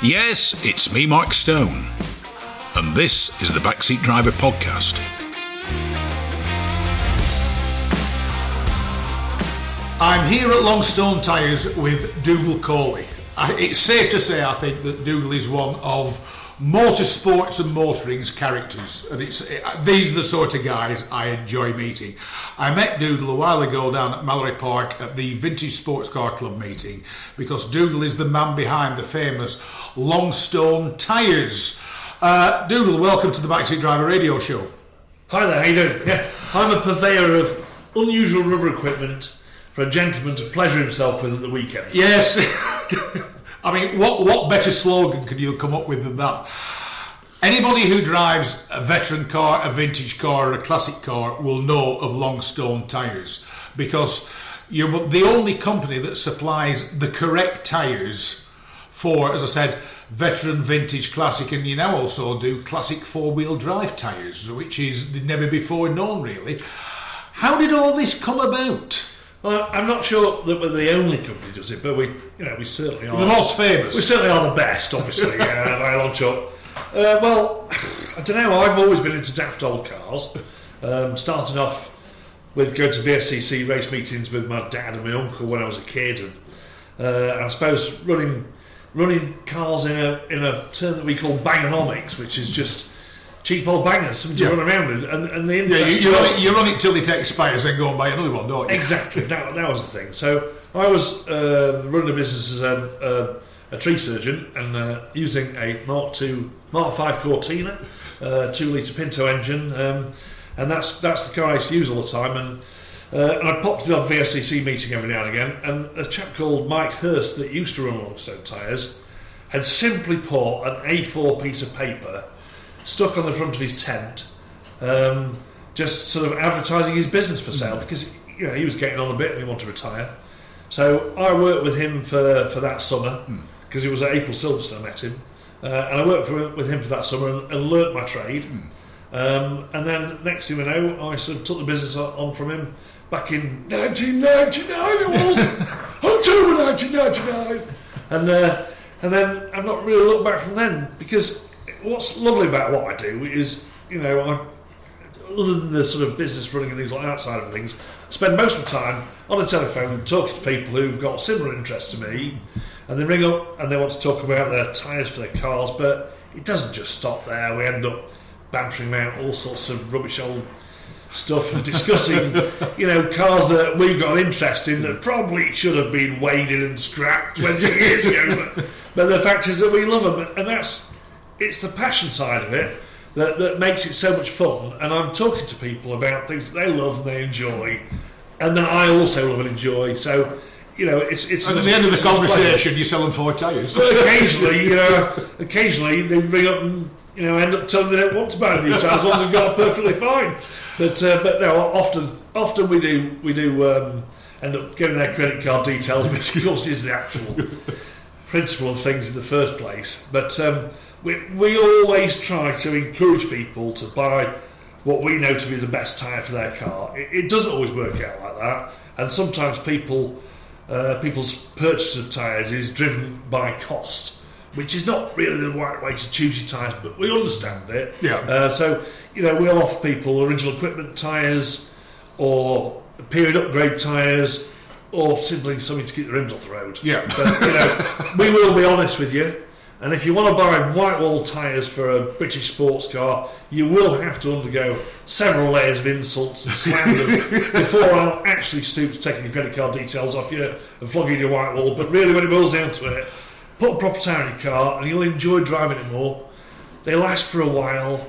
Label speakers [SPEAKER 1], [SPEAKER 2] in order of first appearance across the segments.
[SPEAKER 1] Yes, it's me, Mark Stone, and this is the Backseat Driver Podcast.
[SPEAKER 2] I'm here at Longstone Tyres with Dougal Cawley. It's safe to say, I think, that Dougal is one of motorsports and motoring's characters, and it's it, these are the sort of guys I enjoy meeting. I met Dougal a while ago down at Mallory Park at the Vintage Sports Car Club meeting because Dougal is the man behind the famous Longstone Tyres. Uh, Dougal, welcome to the Backseat Driver Radio Show.
[SPEAKER 3] Hi there, how you doing? Yeah, I'm a purveyor of unusual rubber equipment for a gentleman to pleasure himself with at the weekend.
[SPEAKER 2] Yes. I mean, what, what better slogan could you come up with than that? Anybody who drives a veteran car, a vintage car, or a classic car will know of Longstone tyres because you're the only company that supplies the correct tyres for, as I said, veteran, vintage, classic, and you now also do classic four wheel drive tyres, which is never before known, really. How did all this come about?
[SPEAKER 3] Well, I'm not sure that we're the only company does it, but we, you know, we certainly are.
[SPEAKER 2] The most famous.
[SPEAKER 3] We certainly are the best, obviously, uh, by a long shot. Uh, well, I don't know. I've always been into daft old cars. Um, started off with going to VSCC race meetings with my dad and my uncle when I was a kid, and uh, I suppose running running cars in a in a term that we call bangernomics, which is just cheap old bangers, something
[SPEAKER 2] Yeah.
[SPEAKER 3] to run around with, and, and the
[SPEAKER 2] Yeah, you, you, run it, you run it till it expires and go and buy another one, don't you?
[SPEAKER 3] Exactly, that, that was the thing. So I was uh, running a business as a, a, a tree surgeon and uh, using a Mark II, Mark V Cortina, uh, two litre Pinto engine, um, and that's that's the car I used to use all the time. And uh, and I popped it on VSCC meeting every now and again. And a chap called Mike Hurst that used to run Longstone tyres had simply put an A4 piece of paper stuck on the front of his tent um, just sort of advertising his business for sale because you know he was getting on a bit and he wanted to retire. So I worked with him for, for that summer because it was at April Silverstone I met him, uh, and I worked for, with him for that summer and, and learnt my trade. Um, and then next thing I know, I sort of took the business on from him back in 1999. It was October 1999, and uh, and then I've not really looked back from then because what's lovely about what I do is you know I other than the sort of business running and things like that side of things, I spend most of the time on the telephone talking to people who've got similar interests to me, and they ring up and they want to talk about their tyres for their cars, but it doesn't just stop there. We end up bantering about all sorts of rubbish old stuff and discussing, you know, cars that we've got an interest in that probably should have been waded and scrapped 20 years ago, but, but the fact is that we love them, and that's it's the passion side of it that, that makes it so much fun. And I'm talking to people about things that they love and they enjoy, and that I also love and enjoy. So, you know, it's it's
[SPEAKER 2] And at the end of the
[SPEAKER 3] it's a pleasure.
[SPEAKER 2] conversation, you're selling four tyres.
[SPEAKER 3] Well, occasionally, you know, occasionally they bring up you know end up telling me they don't want to buy new tyres once they've got perfectly fine. But uh, but no, often often we do we do um, end up getting their credit card details, which of course is the actual principle of things in the first place. But um, we we always try to encourage people to buy what we know to be the best tyre for their car. It, it doesn't always work out like that, and sometimes people uh, people's purchase of tyres is driven by cost, which is not really the right way to choose your tyres, but we understand it.
[SPEAKER 2] Yeah.
[SPEAKER 3] Uh, so, you know, we'll offer people original equipment tyres or period upgrade tyres or simply something to keep the rims off the road.
[SPEAKER 2] Yeah.
[SPEAKER 3] But, you know, we will be honest with you. And if you want to buy white wall tyres for a British sports car, you will have to undergo several layers of insults and slander before I'll actually stoop to taking your credit card details off you and flogging your white wall. But really, when it boils down to it, put a proper tyre in your car and you'll enjoy driving it more. They last for a while.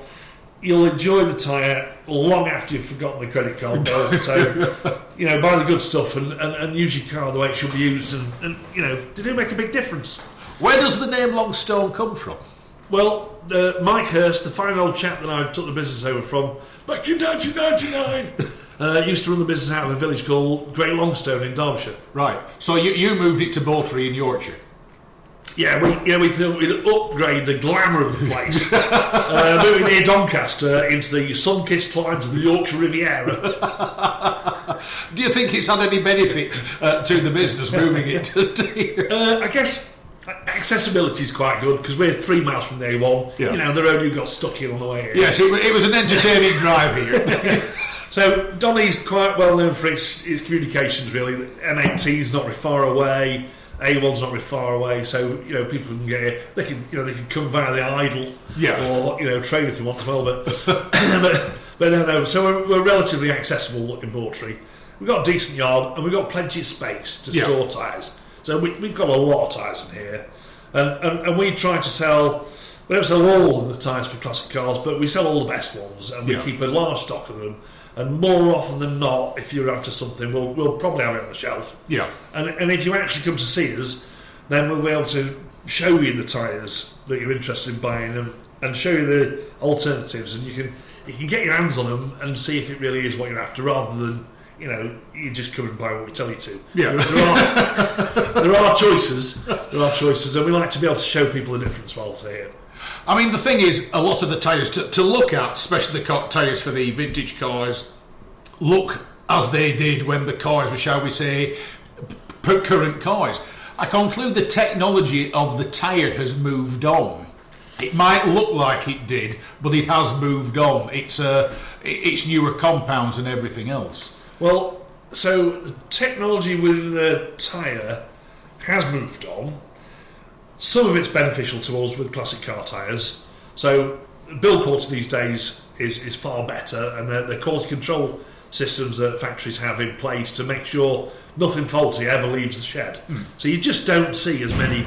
[SPEAKER 3] You'll enjoy the tyre long after you've forgotten the credit card bill. So, you know, buy the good stuff and, and, and use your car the way it should be used. And, and, you know, they do make a big difference.
[SPEAKER 2] Where does the name Longstone come from?
[SPEAKER 3] Well, uh, Mike Hurst, the fine old chap that I took the business over from back in 1999, uh, used to run the business out of a village called Great Longstone in Derbyshire.
[SPEAKER 2] Right. So you, you moved it to Bawtry in Yorkshire.
[SPEAKER 3] Yeah, we yeah we thought we'd upgrade the glamour of the place, uh, moving near Doncaster into the sun-kissed climes of the Yorkshire Riviera.
[SPEAKER 2] Do you think it's had any benefit uh, to the business moving it to?
[SPEAKER 3] Uh, I guess accessibility is quite good because we're three miles from the A1.
[SPEAKER 2] Yeah.
[SPEAKER 3] You know, the road you got stuck in on the way here.
[SPEAKER 2] Yes, it, it was an entertaining drive here.
[SPEAKER 3] So Donny's quite well known for its, its communications. Really, The M18's not very far away. A1's not very far away, so you know people can get here. They can, you know, they can come via the idle,
[SPEAKER 2] Yeah.
[SPEAKER 3] or you know, train if they want as well. But but, but no, no. So we're, we're relatively accessible in Bawtry. We've got a decent yard, and we've got plenty of space to
[SPEAKER 2] Yeah.
[SPEAKER 3] store tyres. So we, we've got a lot of tyres in here, and, and and we try to sell. We don't sell all of the tyres for classic cars, but we sell all the best ones, and we
[SPEAKER 2] Yeah.
[SPEAKER 3] keep a large stock of them. And more often than not, if you're after something, we'll, we'll probably have it on the shelf.
[SPEAKER 2] yeah.
[SPEAKER 3] And, and if you actually come to see us, then we'll be able to show you the tyres that you're interested in buying and, and show you the alternatives. And you can you can get your hands on them and see if it really is what you're after, rather than you know you just come and buy what we tell you to.
[SPEAKER 2] Yeah.
[SPEAKER 3] There are, there are choices. There are choices, and we like to be able to show people the difference while they're here.
[SPEAKER 2] I mean, the thing is, a lot of the tyres to, to look at, especially the tyres for the vintage cars, look as they did when the cars were, shall we say, p- current cars. I conclude the technology of the tyre has moved on. It might look like it did, but it has moved on. It's uh, it's newer compounds and everything else.
[SPEAKER 3] Well, so technology within the tyre has moved on. Some of it's beneficial to us with classic car tyres. So build quality these days is, is far better, and the, the quality control systems that factories have in place to make sure nothing faulty ever leaves the shed. Hmm. So you just don't see as many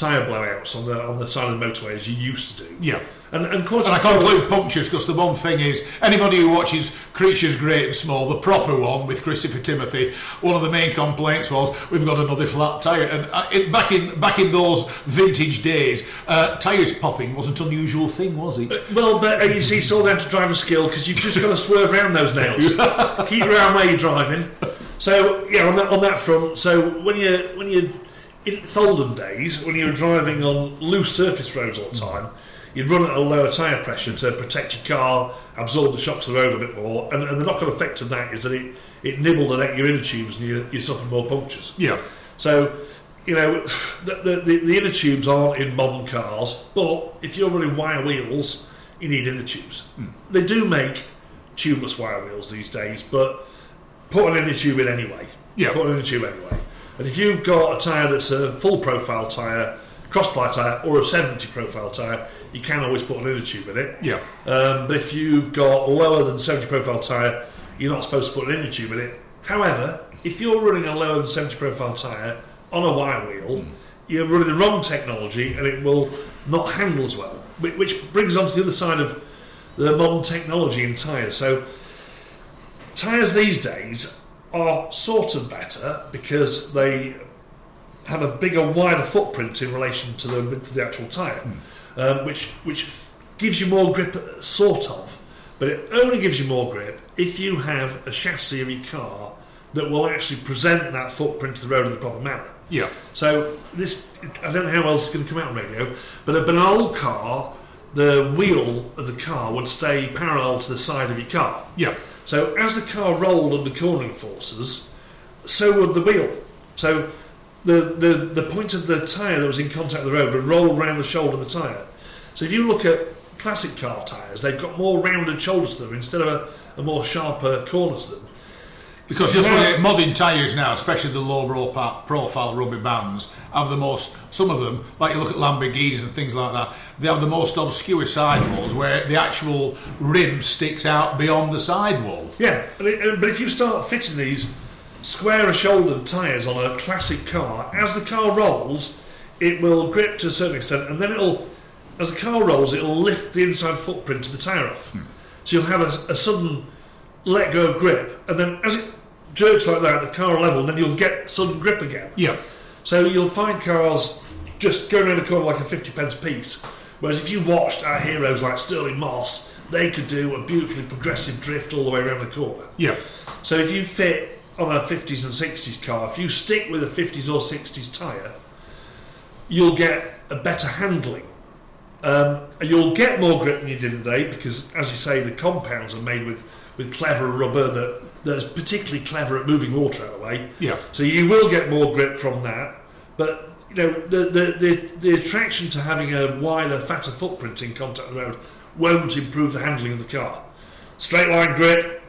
[SPEAKER 3] tyre blowouts on the on the side of the motorway as you used to do.
[SPEAKER 2] Yeah.
[SPEAKER 3] And, and
[SPEAKER 2] And I
[SPEAKER 3] control-
[SPEAKER 2] conclude punctures because the one thing is anybody who watches Creatures Great and Small, the proper one with Christopher Timothy, one of the main complaints was we've got another flat tyre. And uh, it, back in back in those vintage days, uh, tyres popping wasn't an unusual thing, was it?
[SPEAKER 3] Well, but uh, you see, it's all down to driver skill because you've just got to swerve around those nails. Keep eye where you're driving. So yeah, on that on that front. So when you when you in Folden days, when you were driving on loose surface roads all the hmm. time, you'd run at a lower tyre pressure to protect your car, absorb the shocks of the road a bit more, and, and the knock-on effect of that is that it, it nibbled at your inner tubes and you, you suffered more punctures.
[SPEAKER 2] Yeah.
[SPEAKER 3] So, you know, the, the, the, the inner tubes aren't in modern cars, but if you're running wire wheels, you need inner tubes. Hmm. They do make tubeless wire wheels these days, but put an inner tube in anyway.
[SPEAKER 2] Yeah.
[SPEAKER 3] Put an inner tube anyway. And if you've got a tyre that's a full profile tyre, cross ply tyre, or a 70 profile tyre, you can always put an inner tube in it.
[SPEAKER 2] Yeah.
[SPEAKER 3] Um, but if you've got a lower than 70 profile tyre, you're not supposed to put an inner tube in it. However, if you're running a lower than 70 profile tyre on a wire wheel, you're running the wrong technology and it will not handle as well. Which brings on to the other side of the modern technology in tyres. So, tyres these days are sort of better because they have a bigger, wider footprint in relation to the width of the actual tyre, um, which which gives you more grip, sort of. But it only gives you more grip if you have a chassis of your car that will actually present that footprint to the road in the proper manner.
[SPEAKER 2] Yeah.
[SPEAKER 3] So this, I don't know how else it's going to come out on radio, but, a, but an old car, the wheel of the car would stay parallel to the side of your car.
[SPEAKER 2] Yeah.
[SPEAKER 3] So as the car rolled under cornering forces, so would the wheel. So the, the, the point of the tyre that was in contact with the road would roll round the shoulder of the tyre. So if you look at classic car tyres, they've got more rounded shoulders to them instead of a, a more sharper corner to them.
[SPEAKER 2] Because just looking at modern tyres now, especially the low profile rubber bands, have the most, some of them, like you look at Lamborghinis and things like that, they have the most obscure sidewalls where the actual rim sticks out beyond the sidewall.
[SPEAKER 3] Yeah, it, uh, but if you start fitting these squarer shouldered tyres on a classic car, as the car rolls, it will grip to a certain extent, and then it'll, as the car rolls, it'll lift the inside footprint of the tyre off. Hmm. So you'll have a, a sudden let go grip, and then as it jerks like that, at the car will level, and then you'll get sudden grip again.
[SPEAKER 2] Yeah.
[SPEAKER 3] So you'll find cars just going around the corner like a 50 pence piece. Whereas if you watched our heroes like Stirling Moss, they could do a beautifully progressive drift all the way around the corner.
[SPEAKER 2] Yeah.
[SPEAKER 3] So if you fit on a 50s and 60s car, if you stick with a 50s or 60s tyre, you'll get a better handling. Um, you'll get more grip than you did today because, as you say, the compounds are made with, with clever rubber that, that's particularly clever at moving water out of the way.
[SPEAKER 2] Yeah.
[SPEAKER 3] So you will get more grip from that, but you know, the, the, the, the attraction to having a wider, fatter footprint in contact with the road won't improve the handling of the car. Straight line grip,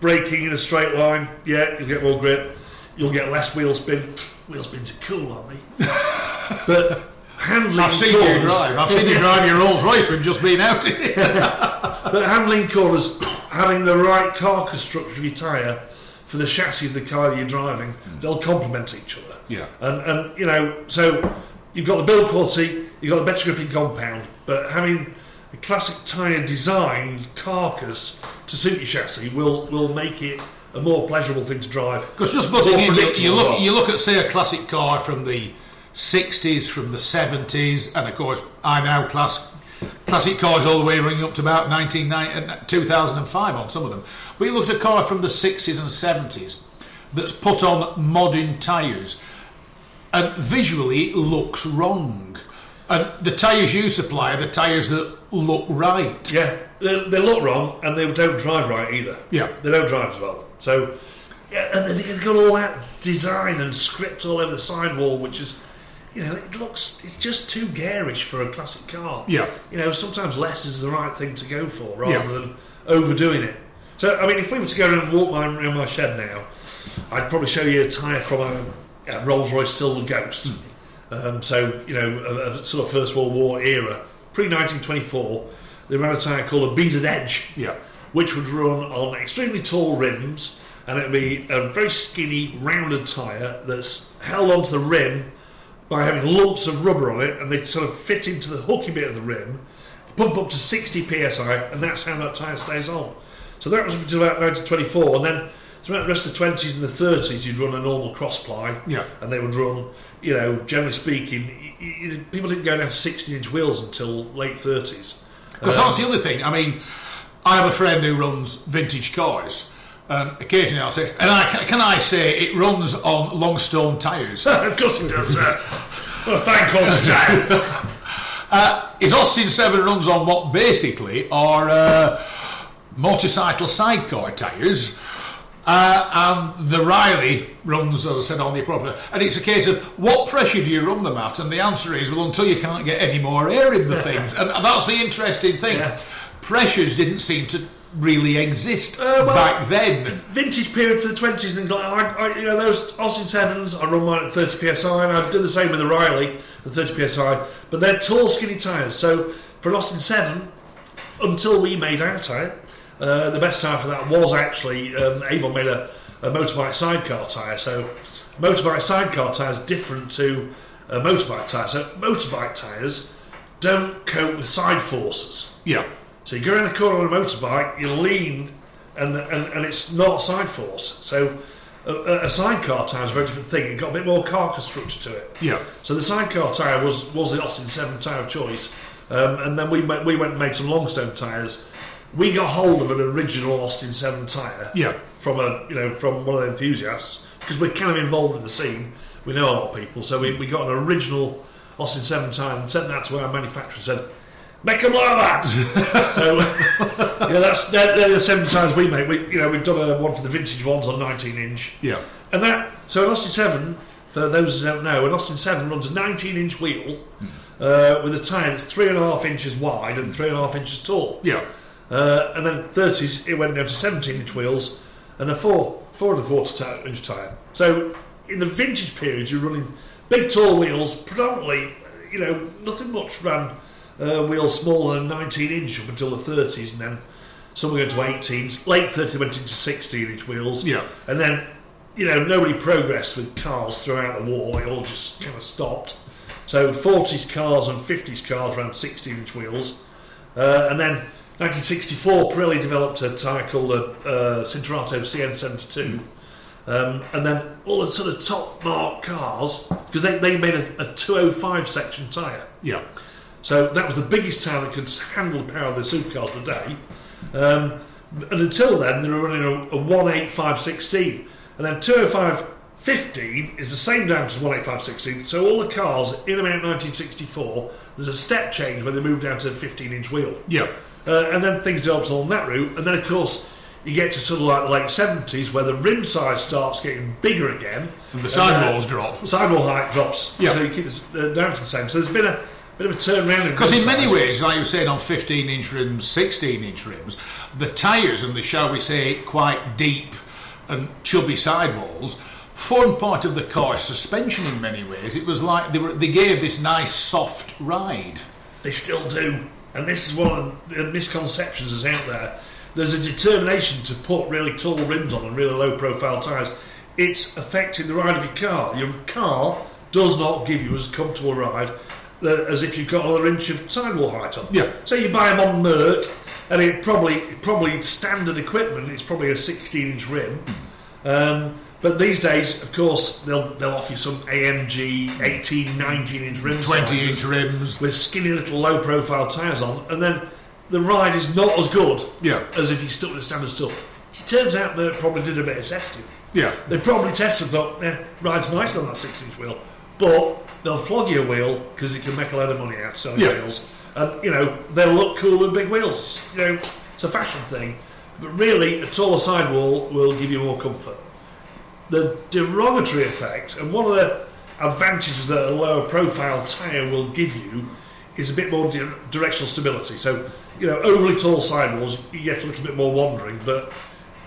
[SPEAKER 3] braking in a straight line, yeah, you'll get more grip. You'll get less wheel spin. Wheel spins are cool, aren't they? but handling
[SPEAKER 2] I've seen
[SPEAKER 3] corners,
[SPEAKER 2] you drive. I've seen you drive your Rolls Royce. We've just been out in it.
[SPEAKER 3] But handling corners, having the right carcass structure of your tyre for the chassis of the car that you're driving, hmm. they'll complement each other.
[SPEAKER 2] Yeah.
[SPEAKER 3] And, and you know, so you've got the build quality, you've got the better gripping compound, but having a classic tyre designed carcass to suit your chassis will, will make it a more pleasurable thing to drive.
[SPEAKER 2] Because just putting in, you, you look, you look at say a classic car from the '60s, from the '70s, and of course I now class classic cars all the way running up to about 1990, uh, 2005 on some of them. But you look at a car from the '60s and '70s that's put on modern tyres, and visually it looks wrong. And the tyres you supply are the tyres that look right.
[SPEAKER 3] Yeah, they, they look wrong and they don't drive right either.
[SPEAKER 2] Yeah.
[SPEAKER 3] They don't drive as well. So, yeah, and they've got all that design and script all over the sidewall, which is, you know, it looks, it's just too garish for a classic car.
[SPEAKER 2] Yeah.
[SPEAKER 3] You know, sometimes less is the right thing to go for rather
[SPEAKER 2] Yeah.
[SPEAKER 3] than overdoing it. So, I mean, if we were to go around and walk my, around my shed now, I'd probably show you a tyre from a, a Rolls Royce Silver Ghost. Um, so, you know, a, a sort of First World War era, pre 1924, they ran a tyre called a beaded edge,
[SPEAKER 2] Yeah.
[SPEAKER 3] which would run on extremely tall rims, and it would be a very skinny, rounded tyre that's held onto the rim by having lumps of rubber on it, and they sort of fit into the hooky bit of the rim, pump up to 60 psi, and that's how that tyre stays on. So that was until about 1924, and then throughout the rest of the 20s and the 30s, you'd run a normal cross ply,
[SPEAKER 2] Yeah.
[SPEAKER 3] and they would run, you know, generally speaking, y- y- people didn't go down to 16 inch wheels until late 30s.
[SPEAKER 2] Because
[SPEAKER 3] Um,
[SPEAKER 2] that's the other thing. I mean, I have a friend who runs vintage cars, and occasionally I'll say, and I, can I say it runs on Longstone tyres?
[SPEAKER 3] of course it does, sir. A fine quality tyre.
[SPEAKER 2] His Austin 7 runs on what basically are uh, motorcycle sidecar tyres. Uh, and the Riley runs, as I said, on the proper. And it's a case of what pressure do you run them at? And the answer is, well, until you can't get any more air in the things. And that's the interesting thing.
[SPEAKER 3] Yeah.
[SPEAKER 2] Pressures didn't seem to really exist
[SPEAKER 3] Uh, well-
[SPEAKER 2] back then.
[SPEAKER 3] vintage period for the 20s things like that. I, I, you know, those Austin 7s, I run mine at 30 psi, and I do the same with the Riley at 30 psi, but they're tall, skinny tyres. So for an Austin 7, until we made our tyre, uh, the best tyre for that was actually um, Avon made a, a motorbike sidecar tyre. So motorbike sidecar tyre is different to a motorbike tyre. So motorbike tyres don't cope with side forces.
[SPEAKER 2] Yeah.
[SPEAKER 3] So you go around a corner on a motorbike, you lean, and, and, and it's not side force. So a, a- sidecar tyre is a very different thing. It got a bit more carcass structure to it.
[SPEAKER 2] Yeah.
[SPEAKER 3] So the sidecar tyre was, was the Austin 7 tyre of choice. Um, and then we, ma- we went and made some Longstone tyres. We got hold of an original Austin 7 tyre
[SPEAKER 2] Yeah.
[SPEAKER 3] from a you know from one of the enthusiasts because we're kind of involved in the scene. We know a lot of people, so we, we got an original Austin Seven tyre and sent that to our manufacturer and said, "Make them like that." so yeah, that's they're, they're the seven times we make. We you know we've done a one for the vintage ones on 19 inch,
[SPEAKER 2] Yeah.
[SPEAKER 3] and that so an Austin Seven. For those who don't know, an Austin 7 runs a 19 inch wheel uh, with a tyre that's three and a half inches wide and three and a half inches tall.
[SPEAKER 2] Yeah.
[SPEAKER 3] Uh, and then 30s, it went down to 17 inch wheels and a four, four and a quarter ti- inch tyre. So in the vintage period, you're running big tall wheels, predominantly, you know, nothing much ran uh, wheels smaller than 19 inch up until the 30s, and then some were going to 18s. Late 30s went into 16 inch wheels.
[SPEAKER 2] Yeah.
[SPEAKER 3] And then, you know, nobody progressed with cars throughout the war, it all just kind of stopped. So 40s cars and 50s cars ran 16 inch wheels. Uh, and then 1964, Pirelli developed a tyre called the uh, Cinturato CN72. Um, and then all the sort of top mark cars, because they, they made a, a 205 section tyre.
[SPEAKER 2] Yeah.
[SPEAKER 3] So that was the biggest tyre that could handle the power of the supercars the day. Um, and until then, they were running a, a 18516. And then 20515 is the same diameter as 18516. So all the cars in about 1964, there's a step change when they moved down to a 15 inch wheel.
[SPEAKER 2] Yeah.
[SPEAKER 3] Uh, and then things developed along that route. And then, of course, you get to sort of like the late 70s where the rim size starts getting bigger again.
[SPEAKER 2] And the sidewalls
[SPEAKER 3] uh,
[SPEAKER 2] drop.
[SPEAKER 3] Sidewall height drops.
[SPEAKER 2] Yeah.
[SPEAKER 3] So you keep it uh, down to the same. So there's been a bit of a turnaround.
[SPEAKER 2] Because in many ways, like you were saying on 15 inch rims, 16 inch rims, the tyres and the, shall we say, quite deep and chubby sidewalls formed part of the car's suspension in many ways. It was like they, were, they gave this nice soft ride.
[SPEAKER 3] They still do. And this is one of the misconceptions that's out there. There's a determination to put really tall rims on and really low profile tyres. It's affecting the ride of your car. Your car does not give you as comfortable a ride as if you've got another inch of sidewall height on.
[SPEAKER 2] Yeah.
[SPEAKER 3] So you buy them on Merc, and it probably probably standard equipment. It's probably a 16 inch rim. Um, but these days, of course, they'll they'll offer you some AMG 18, 19 inch rims,
[SPEAKER 2] 20 inch rims.
[SPEAKER 3] with skinny little low profile tyres on, and then the ride is not as good
[SPEAKER 2] Yeah.
[SPEAKER 3] as if you stuck with the standard stuff. It turns out they probably did a bit of testing.
[SPEAKER 2] Yeah.
[SPEAKER 3] They probably tested, thought, yeah, ride's nice on that 16 inch wheel, but they'll flog you a wheel because you can make a lot of money out selling
[SPEAKER 2] Yeah.
[SPEAKER 3] wheels. And, you know, they'll look cool with big wheels. You know, it's a fashion thing. But really, a taller sidewall will give you more comfort. The derogatory effect, and one of the advantages that a lower profile tyre will give you is a bit more di- directional stability. So, you know, overly tall sidewalls, you get a little bit more wandering, but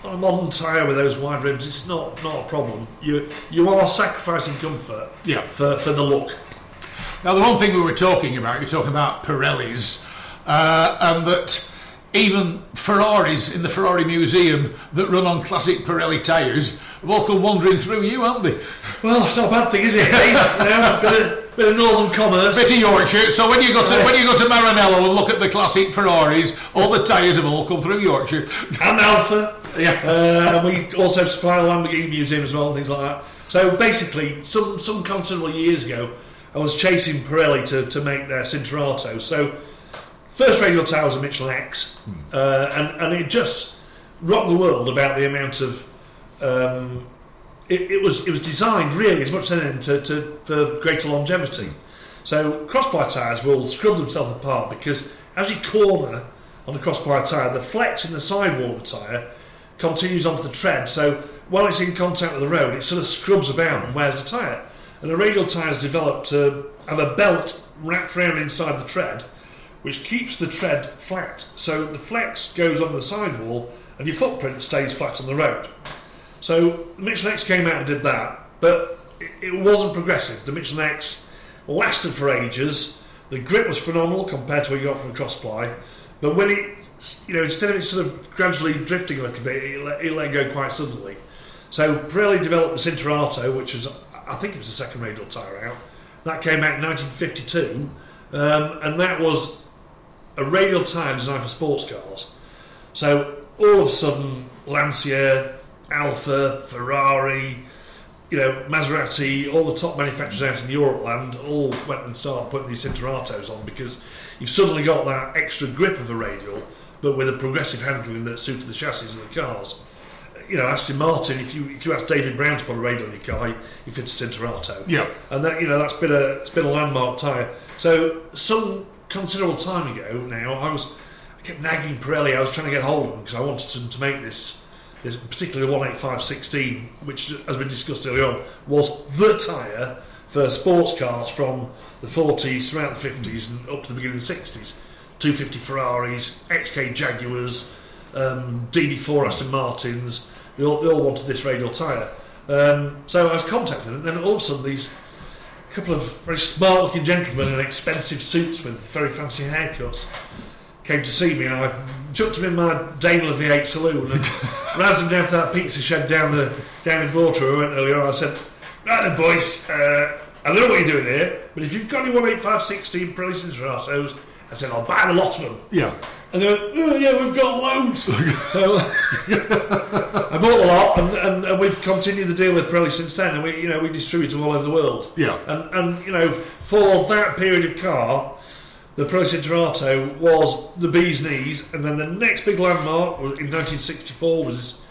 [SPEAKER 3] on a modern tyre with those wide rims, it's not, not a problem. You you are sacrificing comfort
[SPEAKER 2] Yeah.
[SPEAKER 3] for, for the look.
[SPEAKER 2] Now, the one thing we were talking about, you're talking about Pirellis, uh, and that even Ferraris in the Ferrari Museum that run on classic Pirelli tyres have all come wandering through you, haven't they?
[SPEAKER 3] Well, it's not a bad thing, is it? you know, a bit of, bit of northern commerce.
[SPEAKER 2] Bit of Yorkshire. So when you go to when you go to Maranello and look at the classic Ferraris, all the tyres have all come through Yorkshire.
[SPEAKER 3] and Alfa.
[SPEAKER 2] Yeah.
[SPEAKER 3] Uh, and we also supply the Lamborghini Museum as well and things like that. So basically, some some considerable years ago, I was chasing Pirelli to, to make their Cinturato. So first radial tower was a Michelin X, uh, and and it just rocked the world about the amount of. Um, it, it was it was designed really as much as anything to, to for greater longevity. So cross ply tyres will scrub themselves apart because as you corner on a cross ply tyre, the flex in the sidewall of the tyre continues onto the tread. So while it's in contact with the road, it sort of scrubs about and wears the tyre. And a radial tyre is developed to have a belt wrapped around inside the tread, which keeps the tread flat. So the flex goes on the sidewall and your footprint stays flat on the road. So the Michelin X came out and did that, but it, it wasn't progressive. The Michelin X lasted for ages. The grip was phenomenal compared to what you got from a cross ply. But when it, you know, instead of it sort of gradually drifting a little bit, it let, it let go quite suddenly. So Pirelli developed the Cinturato, which was, I think it was the second radial tyre out. That came out in 1952, um, and that was a radial tyre designed for sports cars. So all of a sudden, Lancia, Alfa, Ferrari, you know, Maserati, all the top manufacturers out in Europe land all went and started putting these Cinturatos on because you've suddenly got that extra grip of a radial, but with a progressive handling that suited the chassis of the cars. You know, Aston Martin. If you if you ask David Brown to put a radial on your car, he fits a Cinturato.
[SPEAKER 2] Yeah.
[SPEAKER 3] and that you know that's been a it's been a landmark tyre. So some considerable time ago now, I was I kept nagging Pirelli. I was trying to get hold of them because I wanted them to make this this particularly the 18516, which as we discussed earlier on was the tyre for sports cars from the 40s throughout the 50s and up to the beginning of the 60s. 250 Ferraris, XK Jaguars, um, DB4 Aston Martins. They all, they all wanted this radial tyre. Um, so I was contacted, and then all of a sudden these couple of very smart looking gentlemen in expensive suits with very fancy haircuts came to see me and I chucked them in my Daimler V8 saloon and razzed them down to that pizza shed down the down in Bawtry I went earlier on. I said, right then boys, uh, I don't know what you're doing here, but if you've got any 18516 Pirelli Cinturatos, I said, I'll buy a lot of them.
[SPEAKER 2] Yeah.
[SPEAKER 3] And they went, oh yeah, we've got loads. so I bought a lot, and, and, and we've continued the deal with Pirelli since then. And we, you know, we distribute them all over the world.
[SPEAKER 2] Yeah.
[SPEAKER 3] And and you know, for that period of car, the Cinturato was the bee's knees. And then the next big landmark in 1964 was this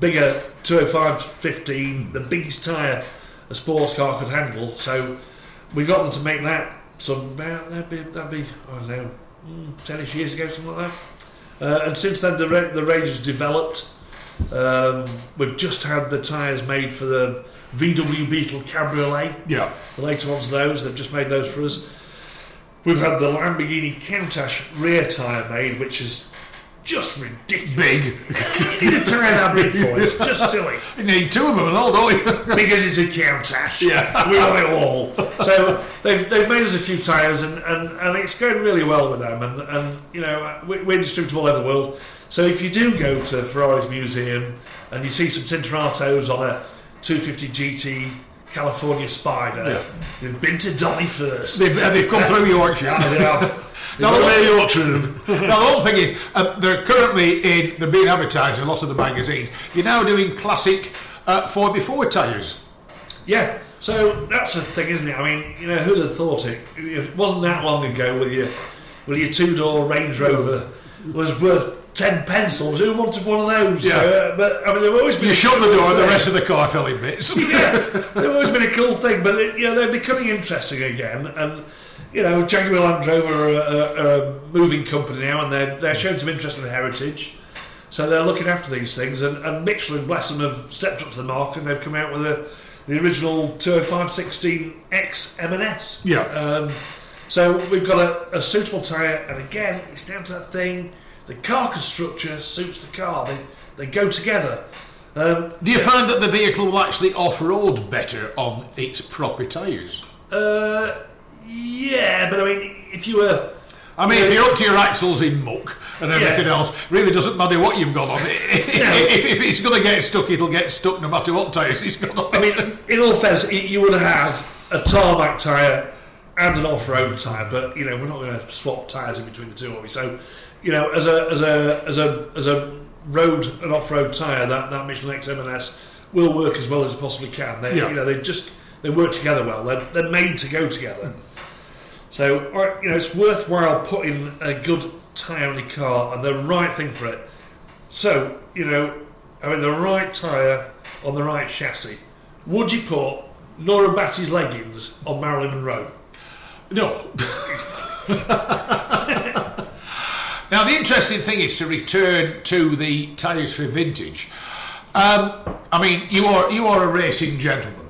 [SPEAKER 3] bigger 205 15, the biggest tyre a sports car could handle. So we got them to make that. Some about that'd be that'd be I don't know, mm, ten-ish years ago, something like that. Uh, and since then, the the range has developed. Um, we've just had the tyres made for the VW Beetle Cabriolet.
[SPEAKER 2] Yeah.
[SPEAKER 3] The later ones, those they've just made those for us. We've had the Lamborghini Countach rear tyre made, which is just ridiculous.
[SPEAKER 2] Big.
[SPEAKER 3] You need a tyre that big for. It's just silly.
[SPEAKER 2] You need two of them and all, don't you?
[SPEAKER 3] because it's a Countach.
[SPEAKER 2] Yeah.
[SPEAKER 3] we want it all. So they've, they've made us a few tyres, and, and, and it's going really well with them. And, and you know, we- we're distributed all over the world. So if you do go to Ferrari's museum and you see some Cinturatos on a 250 GT California Spider,
[SPEAKER 2] Yeah.
[SPEAKER 3] they've been to Donny first.
[SPEAKER 2] They've, they've come through Yorkshire.
[SPEAKER 3] Yeah, they have.
[SPEAKER 2] Now, the-
[SPEAKER 3] got Yorkshire
[SPEAKER 2] now, the whole thing is, uh, they're currently in, they're being advertised in lots of the magazines. You're now doing classic uh, 4x4 tyres.
[SPEAKER 3] Yeah, so that's the thing, isn't it? I mean, you know, who'd have thought it? It wasn't that long ago with your, with your two door Range Rover was worth 10 pencils. Who wanted one of those?
[SPEAKER 2] Yeah.
[SPEAKER 3] Uh, but, I mean, they've always been.
[SPEAKER 2] You
[SPEAKER 3] a
[SPEAKER 2] shut the door and the rest of the car fell in bits.
[SPEAKER 3] yeah, they've always been a cool thing, but it, you know they're becoming interesting again. And you know, Jaguar Land Rover are a, are a moving company now, and they're they're showing some interest in the heritage. So they're looking after these things, and, and Michelin, bless them, have stepped up to the mark, and they've come out with a the original 20516X M&S.
[SPEAKER 2] Yeah.
[SPEAKER 3] Um, so we've got a, a suitable tyre, and again, it's down to that thing. The carcass structure suits the car. They they go together. Um,
[SPEAKER 2] Do you find that the vehicle will actually off-road better on its proper tyres?
[SPEAKER 3] Uh, yeah, but I mean, if you were,
[SPEAKER 2] I mean, if you're up to your axles in muck and everything
[SPEAKER 3] Yeah.
[SPEAKER 2] else, really doesn't matter what you've got on it. if, if it's going to get stuck, it'll get stuck no matter what tyres it's got on
[SPEAKER 3] I
[SPEAKER 2] it.
[SPEAKER 3] mean, in all fairness, you would have a tarmac tyre and an off-road tyre, but you know, we're not going to swap tyres in between the two, are we? So, you know, as a as a as a as a road and off-road tyre, that that Michelin X M&S will work as well as it possibly can. They,
[SPEAKER 2] Yeah.
[SPEAKER 3] you know, they just they work together well. They're, they're made to go together. So, all right, you know, it's worthwhile putting a good tyre on your car and the right thing for it. So, you know, having the right tyre on the right chassis. Would you put Nora Batty's leggings on Marilyn Monroe?
[SPEAKER 2] No. now, the interesting thing is to return to the tyres for vintage. Um, I mean, you are you are a racing gentleman.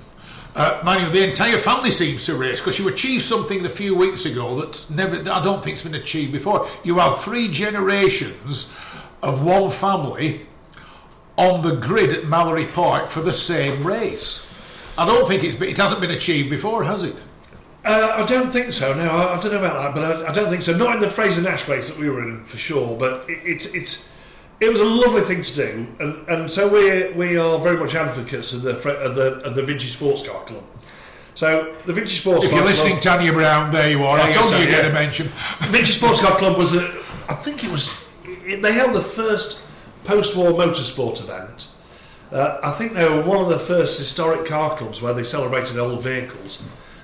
[SPEAKER 2] Uh, you, the entire family seems to race because you achieved something a few weeks ago that's never, that I don't think's been achieved before. You have three generations of one family on the grid at Mallory Park for the same race. I don't think it's it hasn't been achieved before, has it?
[SPEAKER 3] Uh, I don't think so. No, I, I don't know about that, but I, I don't think so. Not in the Frazer Nash race that we were in for sure. But it, it's it's it was a lovely thing to do, and, and so we we are very much advocates of the of the of the Vintage Sports Car Club. So the Vintage Sports
[SPEAKER 2] If
[SPEAKER 3] Car
[SPEAKER 2] you're listening,
[SPEAKER 3] Club,
[SPEAKER 2] Tanya Brown, there you are. I told you you'd
[SPEAKER 3] Tanya.
[SPEAKER 2] get a mention.
[SPEAKER 3] Vintage Sports Car Club was a, I think it was it, they held the first post-war motorsport event. Uh, I think they were one of the first historic car clubs where they celebrated old vehicles.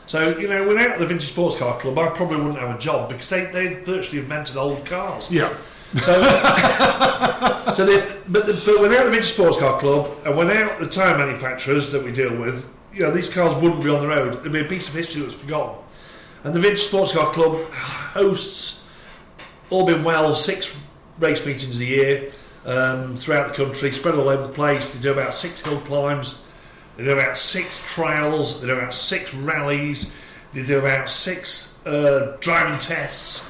[SPEAKER 3] So you know, without the Vintage Sports Car Club, I probably wouldn't have a job because they they virtually invented old cars.
[SPEAKER 2] Yeah.
[SPEAKER 3] So, so they, but, the, but without the Vintage Sports Car Club and without the tyre manufacturers that we deal with, you know, these cars wouldn't be on the road. It'd be a piece of history that was forgotten. And the Vintage Sports Car Club hosts, all been well, six race meetings a year um, throughout the country, spread all over the place. They do about six hill climbs, they do about six trials, they do about six rallies, they do about six uh, driving tests.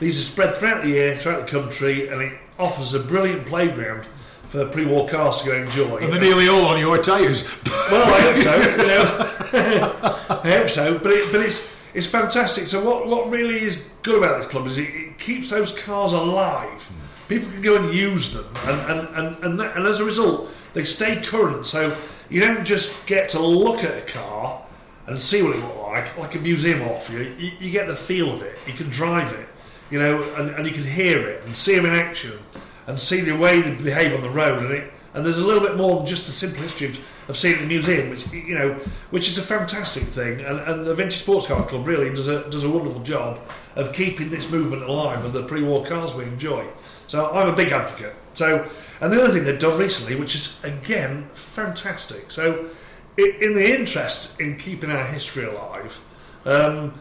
[SPEAKER 3] These are spread throughout the year, throughout the country, and it offers a brilliant playground for pre-war cars to go enjoy.
[SPEAKER 2] And they're nearly all on your tyres.
[SPEAKER 3] Well, I hope so. You know, I hope so. But it, but it's it's fantastic. So what what really is good about this club is it, it keeps those cars alive. People can go and use them, and and and and, that, and as a result, they stay current. So you don't just get to look at a car and see what it looks like, like a museum off you. you. Get the feel of it. You can drive it, you know, and, and you can hear it and see them in action and see the way they behave on the road. And it and there's a little bit more than just the simple history of, of seeing it in the museum, which you know, which is a fantastic thing. And, and the Vintage Sports Car Club really does a does a wonderful job of keeping this movement alive of the pre-war cars we enjoy. So I'm a big advocate. So, and the other thing they've done recently, which is again fantastic. So, in the interest in keeping our history alive, um,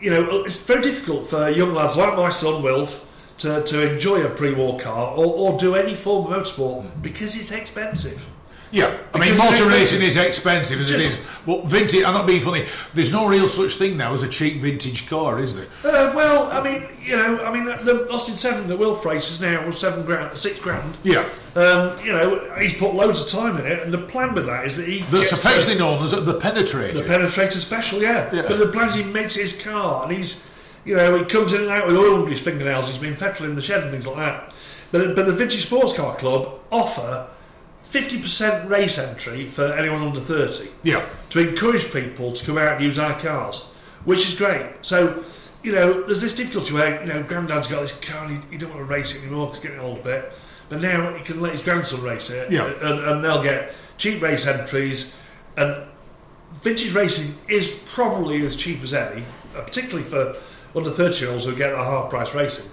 [SPEAKER 3] you know, it's very difficult for young lads like my son Wilf to, to enjoy a pre-war car or, or do any form of motorsport because it's expensive.
[SPEAKER 2] Yeah, I mean, motor racing is expensive as it is. But vintage, I'm not being funny. There's no real such thing now as a cheap vintage car, is there?
[SPEAKER 3] Uh, well, I mean, you know, I mean, the Austin Seven, the Wilf race is now seven grand, six grand.
[SPEAKER 2] Yeah,
[SPEAKER 3] Um, you know, he's put loads of time in it, and the plan with that is that he
[SPEAKER 2] that's affectionately known as the penetrator.
[SPEAKER 3] the, penetrator special, yeah.
[SPEAKER 2] Yeah.
[SPEAKER 3] But the plan is he makes his car, and he's, you know, he comes in and out with oil under his fingernails. He's been fettling the shed and things like that. But but the Vintage Sports Car Club offer fifty percent race entry for anyone under thirty
[SPEAKER 2] yeah,
[SPEAKER 3] to encourage people to come out and use our cars, which is great. So, you know, there's this difficulty where, you know, Grandad's got this car and he, he don't want to race it anymore because he's getting old a bit. But now he can let his grandson race it
[SPEAKER 2] Yeah.
[SPEAKER 3] and, and they'll get cheap race entries. And vintage racing is probably as cheap as any, uh, particularly for under 30 year olds who get a half price racing.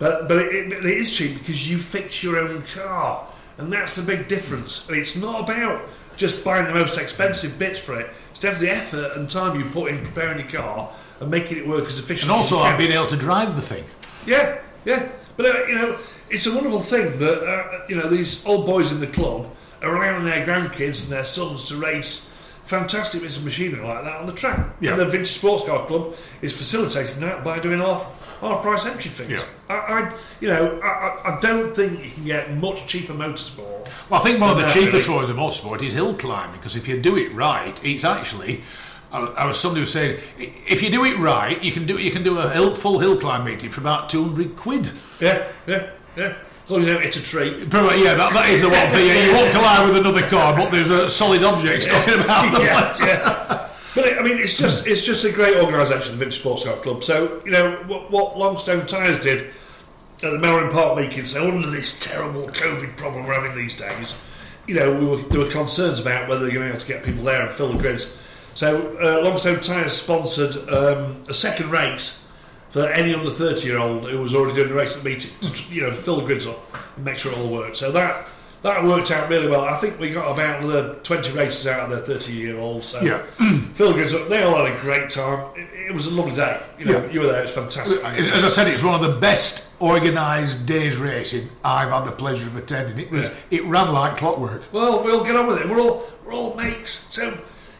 [SPEAKER 3] But, but it, it, it is cheap because you fix your own car. And that's the big difference. And it's not about just buying the most expensive bits for it. It's down to the effort and time you put in preparing your car and making it work as efficiently.
[SPEAKER 2] and also
[SPEAKER 3] as you
[SPEAKER 2] I've
[SPEAKER 3] can.
[SPEAKER 2] been able to drive the thing.
[SPEAKER 3] Yeah, yeah. But uh, you know, it's a wonderful thing that uh, you know these old boys in the club are allowing their grandkids and their sons to race fantastic bits of machinery like that on the track.
[SPEAKER 2] Yeah.
[SPEAKER 3] And the Vintage Sports Car Club is facilitating that by doing half half price entry fees.
[SPEAKER 2] Yeah.
[SPEAKER 3] I, I, you know, I, I- don't think you can get much cheaper motorsport.
[SPEAKER 2] Well, I think one of the cheapest forms of motorsport is hill climbing because if you do it right, it's actually. I, I was somebody was saying if you do it right, you can do you can do a hill, full hill climb meeting for about two hundred quid.
[SPEAKER 3] Yeah, yeah, yeah. As long as you don't hit a tree.
[SPEAKER 2] Probably, yeah, that, that is the one thing. You won't collide with another car, but there's a solid object talking about the
[SPEAKER 3] yeah, yeah. But I mean, it's just it's just a great organisation, the Vintage Sports Car Club. So you know what, what Longstone Tyres did at the Mallory Park meeting. So under this terrible COVID problem we're having these days, you know, we were, there were concerns about whether they're going to be able to get people there and fill the grids. So uh, Longstone Tyres sponsored um, a second race for any under 30 year old who was already doing the race at the meeting to you know fill the grids up and make sure it all worked. So that that worked out really well. I think we got about another 20 races out of their 30 year olds. So
[SPEAKER 2] Yeah.
[SPEAKER 3] Phil the up. They all had a great time. It, it was a lovely day. You know,
[SPEAKER 2] Yeah.
[SPEAKER 3] you were there. It's fantastic.
[SPEAKER 2] As I said, it's one of the best organised days racing I've had the pleasure of attending. It was
[SPEAKER 3] Yeah.
[SPEAKER 2] it ran like clockwork.
[SPEAKER 3] Well, we'll get on with it. We're all we're all mates. So,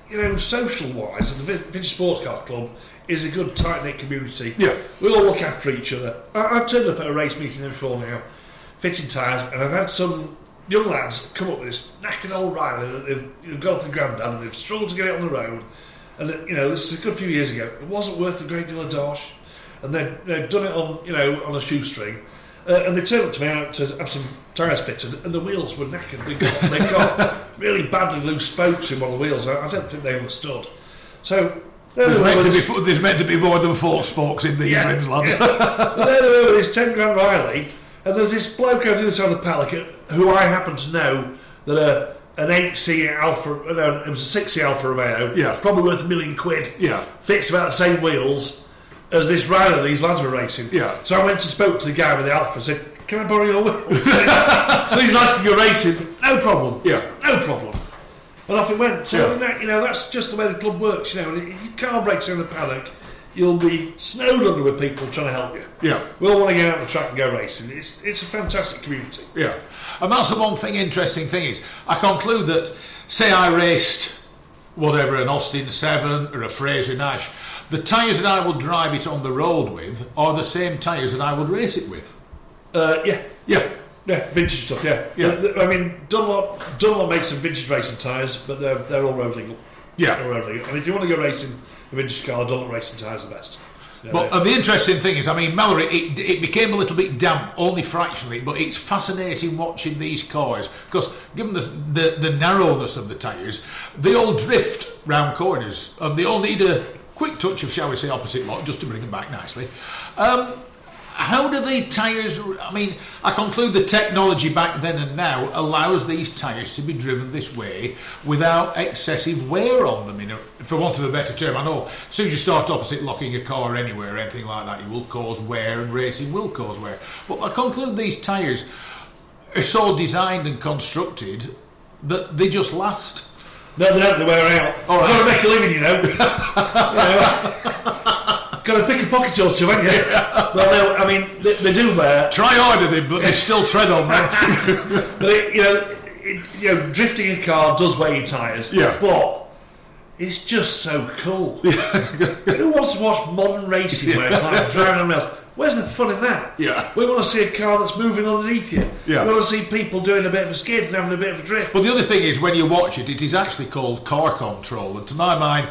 [SPEAKER 3] you know, social wise, the Vin- Vintage Sports Car Club is a good tight knit community.
[SPEAKER 2] Yeah.
[SPEAKER 3] we all look after each other. I, I've turned up at a race meeting before now, fitting tyres, and I've had some young lads come up with this knackered old Riley that they've, they've got off the granddad and they've struggled to get it on the road. And you know, this is a good few years ago. It wasn't worth a great deal of dosh, and they'd, they'd done it on you know on a shoestring. Uh, and they turned up to me out to have some tyres fitted, and the wheels were knackered. They got, they got really badly loose spokes in one of the wheels. I, I don't think they understood. So there
[SPEAKER 2] There's
[SPEAKER 3] they
[SPEAKER 2] meant, to be, there's meant to be more than four spokes in these
[SPEAKER 3] Yeah,
[SPEAKER 2] rims, lads.
[SPEAKER 3] then there were this 10 grand Riley, and there's this bloke over the other side of the paddock who I happen to know that a, an 8C Alfa, uh, no, it was a 6C Alfa Romeo,
[SPEAKER 2] Yeah.
[SPEAKER 3] probably worth a million quid,
[SPEAKER 2] Yeah.
[SPEAKER 3] fits about the same wheels as this Riley these lads were racing.
[SPEAKER 2] Yeah.
[SPEAKER 3] So I went and spoke to the guy with the Alfa and said, Can I borrow your wheel? so these lads can go racing, no problem.
[SPEAKER 2] Yeah.
[SPEAKER 3] No problem. And off it went. So,
[SPEAKER 2] Yeah.
[SPEAKER 3] I mean, that, you know, that's just the way the club works. You know, and your car breaks down the paddock, you'll be snowed under with people trying to help you.
[SPEAKER 2] Yeah.
[SPEAKER 3] We all want to get out on the track and go racing. It's, it's a fantastic community.
[SPEAKER 2] Yeah. And that's the one thing, interesting thing is, I conclude that, say I raced whatever, an Austin 7 or a Frazer Nash, the tyres that I would drive it on the road with are the same tyres that I would race it with.
[SPEAKER 3] Uh, yeah,
[SPEAKER 2] Yeah.
[SPEAKER 3] yeah, vintage stuff. Yeah,
[SPEAKER 2] Yeah.
[SPEAKER 3] I mean, Dunlop, Dunlop makes some vintage racing tyres, but they're they're all road legal.
[SPEAKER 2] Yeah.
[SPEAKER 3] They're road legal. And if you want to go racing a vintage car, Dunlop racing tyres the best. You know,
[SPEAKER 2] But uh, the interesting thing is, I mean, Mallory, it, it became a little bit damp, only fractionally, but it's fascinating watching these cars because, given the, the, the narrowness of the tyres, they all drift round corners and they all need a quick touch of, shall we say, opposite lock just to bring them back nicely. Um, how do the tyres? I mean, I conclude the technology back then and now allows these tyres to be driven this way without excessive wear on them. In a, for want of a better term, I know as soon as you start opposite locking a car anywhere or anything like that, you will cause wear, and racing will cause wear. But I conclude these tyres are so designed and constructed that they just last.
[SPEAKER 3] no, they don't. They wear out.
[SPEAKER 2] All right.
[SPEAKER 3] Got to make a living, you know. you know. Got to pick a pocket or two, haven't you? well, I mean, they, they do wear,
[SPEAKER 2] Try harder, then, but they still tread on them.
[SPEAKER 3] but it, you know, it, you know, drifting a car does wear your tyres.
[SPEAKER 2] Yeah.
[SPEAKER 3] But it's just so cool. Who wants to watch modern racing where it's like driving on rails? Where's the fun in that?
[SPEAKER 2] Yeah.
[SPEAKER 3] We want to see a car that's moving underneath you.
[SPEAKER 2] Yeah.
[SPEAKER 3] We want to see people doing a bit of a skid and having a bit of a drift.
[SPEAKER 2] But the other thing is, when you watch it, it is actually called car control. And to my mind,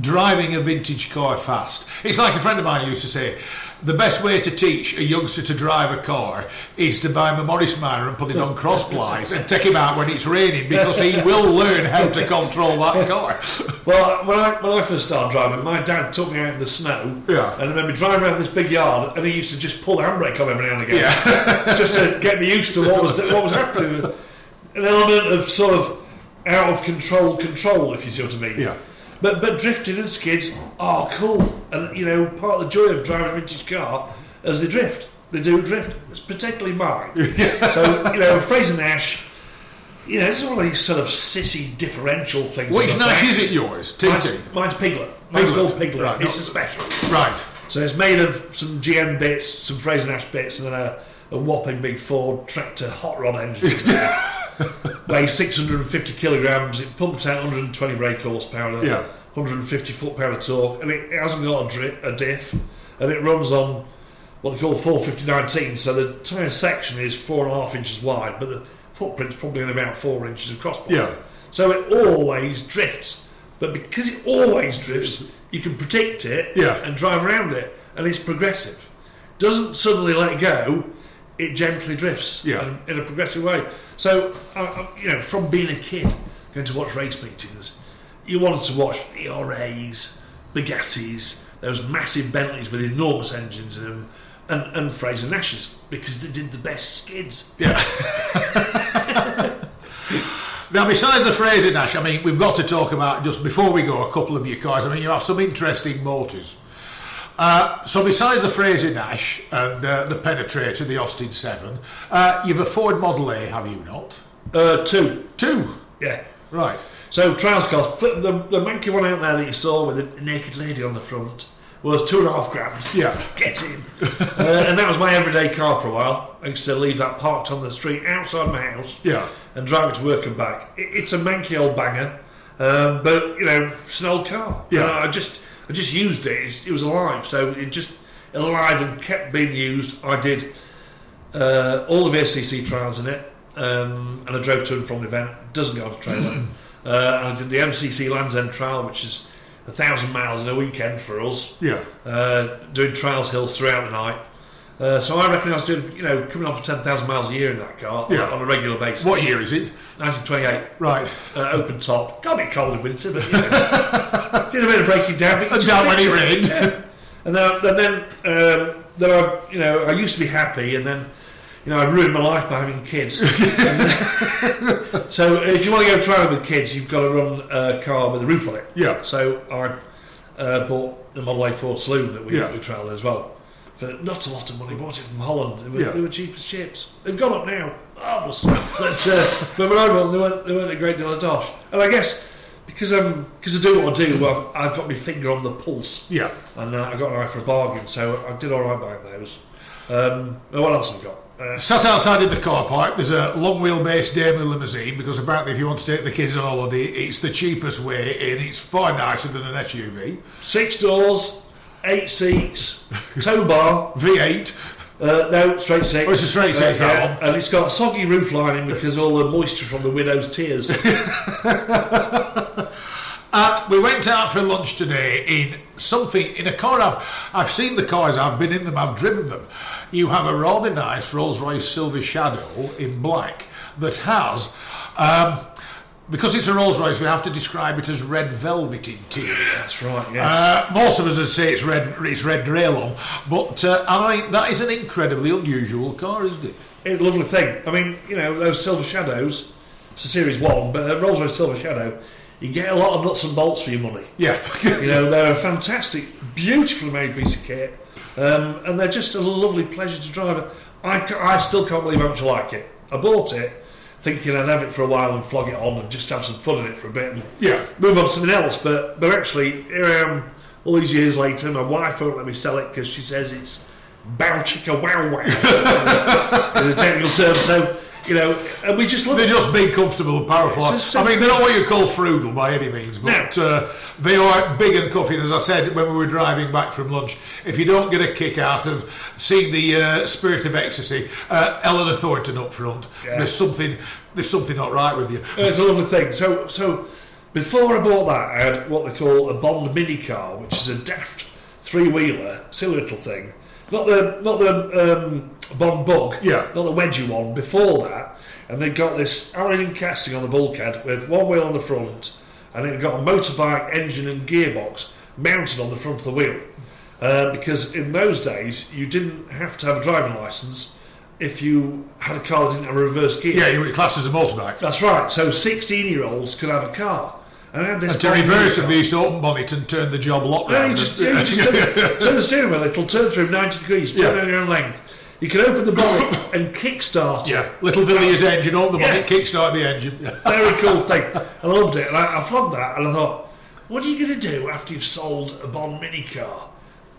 [SPEAKER 2] driving a vintage car fast, it's like a friend of mine used to say. The best way to teach a youngster to drive a car is to buy him a Morris Minor and put it on cross plies and take him out when it's raining because he will learn how to control that car.
[SPEAKER 3] Well, when I, when I first started driving, my dad took me out in the snow.
[SPEAKER 2] Yeah.
[SPEAKER 3] And then we drive around this big yard, and he used to just pull the handbrake on every now and again, just to get me used to what was what was happening. An element of sort of out of control control, if you see what I mean.
[SPEAKER 2] Yeah.
[SPEAKER 3] But but drifting and skids are oh, cool, and you know part of the joy of driving a vintage car is they drift. They do drift. It's particularly mine. So you know, Frazer Nash. You know, it's one of these sort of sissy differential things.
[SPEAKER 2] Which Nash is it yours?
[SPEAKER 3] Mine's,
[SPEAKER 2] TT?
[SPEAKER 3] mine's Piglet. Mine's
[SPEAKER 2] Piglet.
[SPEAKER 3] called Piglet.
[SPEAKER 2] Right,
[SPEAKER 3] it's a special.
[SPEAKER 2] Right.
[SPEAKER 3] So it's made of some GM bits, some Frazer Nash bits, and then a, a whopping big Ford tractor hot rod engine. Weighs 650 kilograms. It pumps out 120 brake horsepower,
[SPEAKER 2] Yeah.
[SPEAKER 3] 150 foot power of torque, and it, it hasn't got a, dri- a diff, and it runs on what they call 450-19. So the tyre section is four and a half inches wide, but the footprint's probably only about four inches across.
[SPEAKER 2] Yeah.
[SPEAKER 3] So it always drifts. But because it always drifts, you can predict it
[SPEAKER 2] Yeah.
[SPEAKER 3] and drive around it. And it's progressive. Doesn't suddenly let go, it gently drifts
[SPEAKER 2] Yeah.
[SPEAKER 3] in, a progressive way. So, uh, you know, from being a kid, going to watch race meetings, you wanted to watch ERAs, Bugattis, those massive Bentleys with enormous engines in them, and, and Frazer Nashes, because they did the best skids. Yeah.
[SPEAKER 2] now, besides the Frazer Nash, I mean, we've got to talk about just before we go a couple of your cars. I mean, you have some interesting motors. Uh, so, besides the Frazer Nash and uh, the Penetrator, the Austin 7, uh, you've a Ford Model A, have you not?
[SPEAKER 3] Uh, two.
[SPEAKER 2] Two.
[SPEAKER 3] Yeah.
[SPEAKER 2] Right.
[SPEAKER 3] So trials cost the, the the manky one out there that you saw with the naked lady on the front was two and a half grand.
[SPEAKER 2] Yeah.
[SPEAKER 3] Get in, uh, and that was my everyday car for a while. I used to leave that parked on the street outside my house
[SPEAKER 2] Yeah.
[SPEAKER 3] and drive it to work and back. It, it's a manky old banger, um, but you know it's an old car.
[SPEAKER 2] Yeah.
[SPEAKER 3] Uh, I just I just used it. It's, it was alive, so it just alive and kept being used. I did uh, all the VSCC trials in it, um, and I drove to and from the event. Doesn't go on a trailer. uh, I did the MCC Land's End trial, which is a thousand miles in a weekend for us,
[SPEAKER 2] Yeah.
[SPEAKER 3] uh, doing trials hills throughout the night. Uh, so I reckon I was doing, you know, coming off ten thousand miles a year in that car on-
[SPEAKER 2] Yeah.
[SPEAKER 3] on, a regular basis.
[SPEAKER 2] What year is it?
[SPEAKER 3] 1928,
[SPEAKER 2] Right.
[SPEAKER 3] uh, open top. Got a bit cold in winter, but you know, did a bit of breaking down. But you
[SPEAKER 2] And
[SPEAKER 3] just
[SPEAKER 2] down when it rained.
[SPEAKER 3] Yeah. And then, and then, um, then I, you know, I used to be happy, and then, you know, I ruined my life by having kids. And, so if you want to go travelling with kids, you've got to run a car with a roof on it.
[SPEAKER 2] Yeah.
[SPEAKER 3] So I uh, bought the Model A Ford Saloon that we,
[SPEAKER 2] Yeah.
[SPEAKER 3] we travelled as well. For not a lot of money, bought it from Holland. They were,
[SPEAKER 2] Yeah.
[SPEAKER 3] they were cheap as chips. They've gone up now, marvellous. but, uh, but when I bought them, they weren't, they weren't a great deal of dosh. And I guess because um, cause I do what I do, I've, I've got my finger on the pulse
[SPEAKER 2] Yeah.
[SPEAKER 3] and uh, I got an eye for a bargain, so I did all right buying those. Um, what else have I got? Uh,
[SPEAKER 2] Sat outside in the car park, there's a long wheelbase Daimler limousine because apparently, if you want to take the kids on holiday, it's the cheapest way in. It's far nicer than an SUV.
[SPEAKER 3] six doors, eight seats, tow bar.
[SPEAKER 2] V8.
[SPEAKER 3] Uh, no, straight six.
[SPEAKER 2] Oh, it's a straight six,
[SPEAKER 3] Uh,
[SPEAKER 2] that
[SPEAKER 3] yeah,
[SPEAKER 2] one.
[SPEAKER 3] and it's got a soggy roof lining because of all the moisture from the widow's tears.
[SPEAKER 2] And we went out for lunch today in something, in a car. I've, I've seen the cars, I've been in them, I've driven them. You have a rather nice Rolls Royce Silver Shadow in black that has, um, because it's a Rolls Royce, we have to describe it as red velvet interior.
[SPEAKER 3] That's right. Yes.
[SPEAKER 2] Uh, most of us would say it's red, it's red Dralon, but uh, I, that is an incredibly unusual car, isn't it?
[SPEAKER 3] It's a lovely thing. I mean, you know, those Silver Shadows, it's a Series 1, but a Rolls Royce Silver Shadow, you get a lot of nuts and bolts for your money.
[SPEAKER 2] Yeah,
[SPEAKER 3] You know, they're a fantastic, beautifully made piece of kit, um, and they're just a lovely pleasure to drive. I, I still can't believe how much I like it. I bought it thinking I'd have it for a while and flog it on and just have some fun in it for a bit and
[SPEAKER 2] yeah,
[SPEAKER 3] move on to something else, but, but actually, here I am all these years later, my wife won't let me sell it because she says it's bow chicka wow wow. is a technical term. So you know, and we just love
[SPEAKER 2] They're
[SPEAKER 3] it.
[SPEAKER 2] just big, comfortable, and powerful. I mean, they're not what you call frugal by any means, but uh, they are big and comfy. And as I said when we were driving back from lunch, if you don't get a kick out of seeing the uh, Spirit of Ecstasy, uh, Eleanor Thornton up front,
[SPEAKER 3] Yeah.
[SPEAKER 2] there's something there's something not right with you.
[SPEAKER 3] It's a lovely thing. So, so before I bought that, I had what they call a Bond mini car, which is a daft three wheeler, silly little thing. Not the not the um, Bond Bug,
[SPEAKER 2] Yeah.
[SPEAKER 3] not the wedgie one. Before that, and they got this aluminium casting on the bulkhead with one wheel on the front, and it got a motorbike engine and gearbox mounted on the front of the wheel. Uh, because in those days, you didn't have to have a driving license if you had a car that didn't have a reverse gear.
[SPEAKER 2] Yeah, you were classed as a motorbike.
[SPEAKER 3] That's right. So 16 year olds could have a car. And I had this
[SPEAKER 2] And to reverse used to open bonnet and turn the job lock round.
[SPEAKER 3] you just, yeah, just turn, turn the steering wheel, it'll turn through 90 degrees, turn
[SPEAKER 2] Yeah.
[SPEAKER 3] on your own length. You can open the bonnet and kickstart it.
[SPEAKER 2] yeah, little Villiers engine, open the
[SPEAKER 3] Yeah.
[SPEAKER 2] bonnet, kickstart the engine.
[SPEAKER 3] Very cool thing. I loved it. And I, I flogged that and I thought, what are you going to do after you've sold a Bond mini car?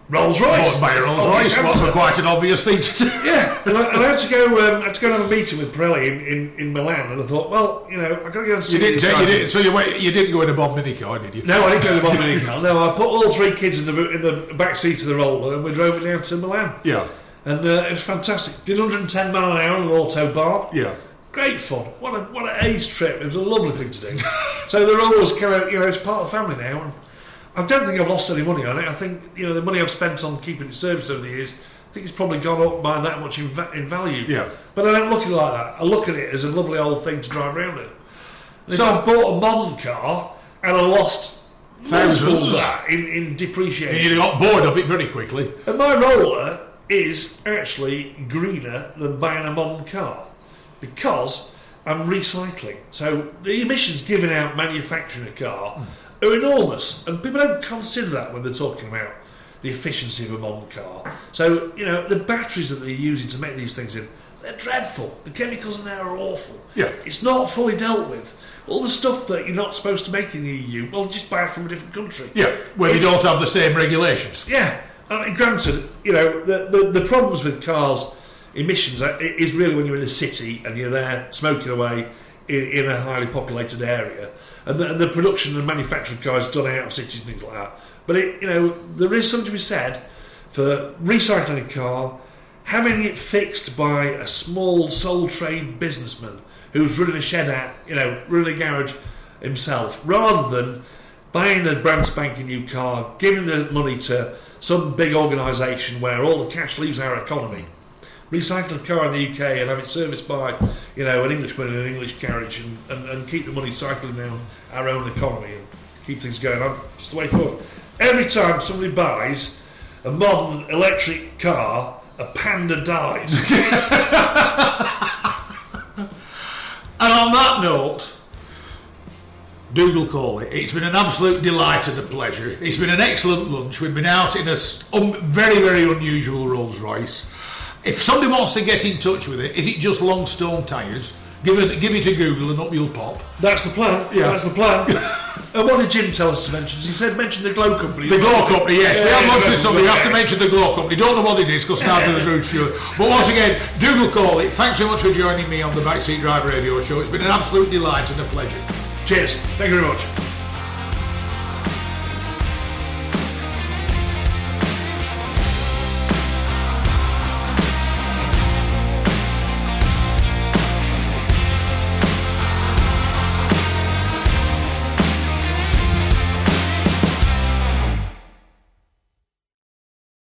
[SPEAKER 3] Rolls Royce.
[SPEAKER 2] Bought by a Rolls Royce, what's
[SPEAKER 3] answer.
[SPEAKER 2] quite an obvious thing to do.
[SPEAKER 3] Yeah, and I, and I had to go. Um, I had to go and have a meeting with Pirelli in, in, in Milan, and I thought, well, you know, I've got to go and see.
[SPEAKER 2] You didn't, take, you didn't, so you, wait, you didn't go in a Bob mini car, did you?
[SPEAKER 3] No, I didn't go to the Bob mini car. No, I put all three kids in the in the back seat of the roller, and we drove it down to Milan.
[SPEAKER 2] Yeah,
[SPEAKER 3] And uh, it was fantastic. Did 110 mile an hour on an autobahn.
[SPEAKER 2] yeah.
[SPEAKER 3] Great fun. What a what an ace trip. It was a lovely thing to do. so the rollers kind of you know it's part of the family now. And I don't think I've lost any money on it. I think you know the money I've spent on keeping it serviced over the years. I think it's probably gone up by that much in, va- in value.
[SPEAKER 2] Yeah.
[SPEAKER 3] But I don't look at it like that. I look at it as a lovely old thing to drive around in. And
[SPEAKER 2] So-
[SPEAKER 3] I bought a modern car and I lost
[SPEAKER 2] Thousands.
[SPEAKER 3] of that in, in
[SPEAKER 2] And
[SPEAKER 3] depreciation.
[SPEAKER 2] you got bored of it very quickly.
[SPEAKER 3] And my roller is actually greener than buying a modern car because I'm recycling. So the emissions given out manufacturing a car hmm. Are enormous, and people don't consider that when they're talking about the efficiency of a modern car. So you know the batteries that they're using to make these things in, they're dreadful. The chemicals in there are awful.
[SPEAKER 2] Yeah.
[SPEAKER 3] It's not fully dealt with. All the stuff that you're not supposed to make in the EU, well, just buy it from a different country.
[SPEAKER 2] Yeah, where they
[SPEAKER 3] It's-
[SPEAKER 2] don't have the same regulations.
[SPEAKER 3] yeah, I mean, granted, you know the, the the problems with cars emissions is really when you're in a city and you're there smoking away in, in a highly populated area, and the, and the production and manufacture of cars done out of cities and things like that. But it, you know, there is something to be said for recycling a car, having it fixed by a small sole trade businessman who's running a shed out, you know, running a garage himself, rather than buying a brand spanking new car, giving the money to some big organisation where all the cash leaves our economy. Recycle a car in the UK and have it serviced by, you know, an Englishman in an English carriage and, and, and keep the money cycling down our own economy and keep things going on. Just the way forward. Every time somebody buys a modern electric car, a panda dies.
[SPEAKER 2] And on that note, Dougal Cawley, it's been an absolute delight and a pleasure. It's been an excellent lunch. We've been out in a um, very, very unusual Rolls Royce. If somebody wants to get in touch with it, is it just Longstone tyres? Give it, give it a Google and up you'll pop.
[SPEAKER 3] That's the plan.
[SPEAKER 2] Yeah.
[SPEAKER 3] That's the plan. and what did Jim tell us to mention? He said mention the Glow Company.
[SPEAKER 2] The Glow Company, yes. we have
[SPEAKER 3] yeah,
[SPEAKER 2] lunch
[SPEAKER 3] yeah,
[SPEAKER 2] with somebody. You have to mention the Glow Company. Don't know what it is because neither us are sure. But once again, Dougal Cawley, thanks very much for joining me on the Backseat Driver Radio Show. It's been an absolute delight and a pleasure.
[SPEAKER 3] Cheers. Thank you very much.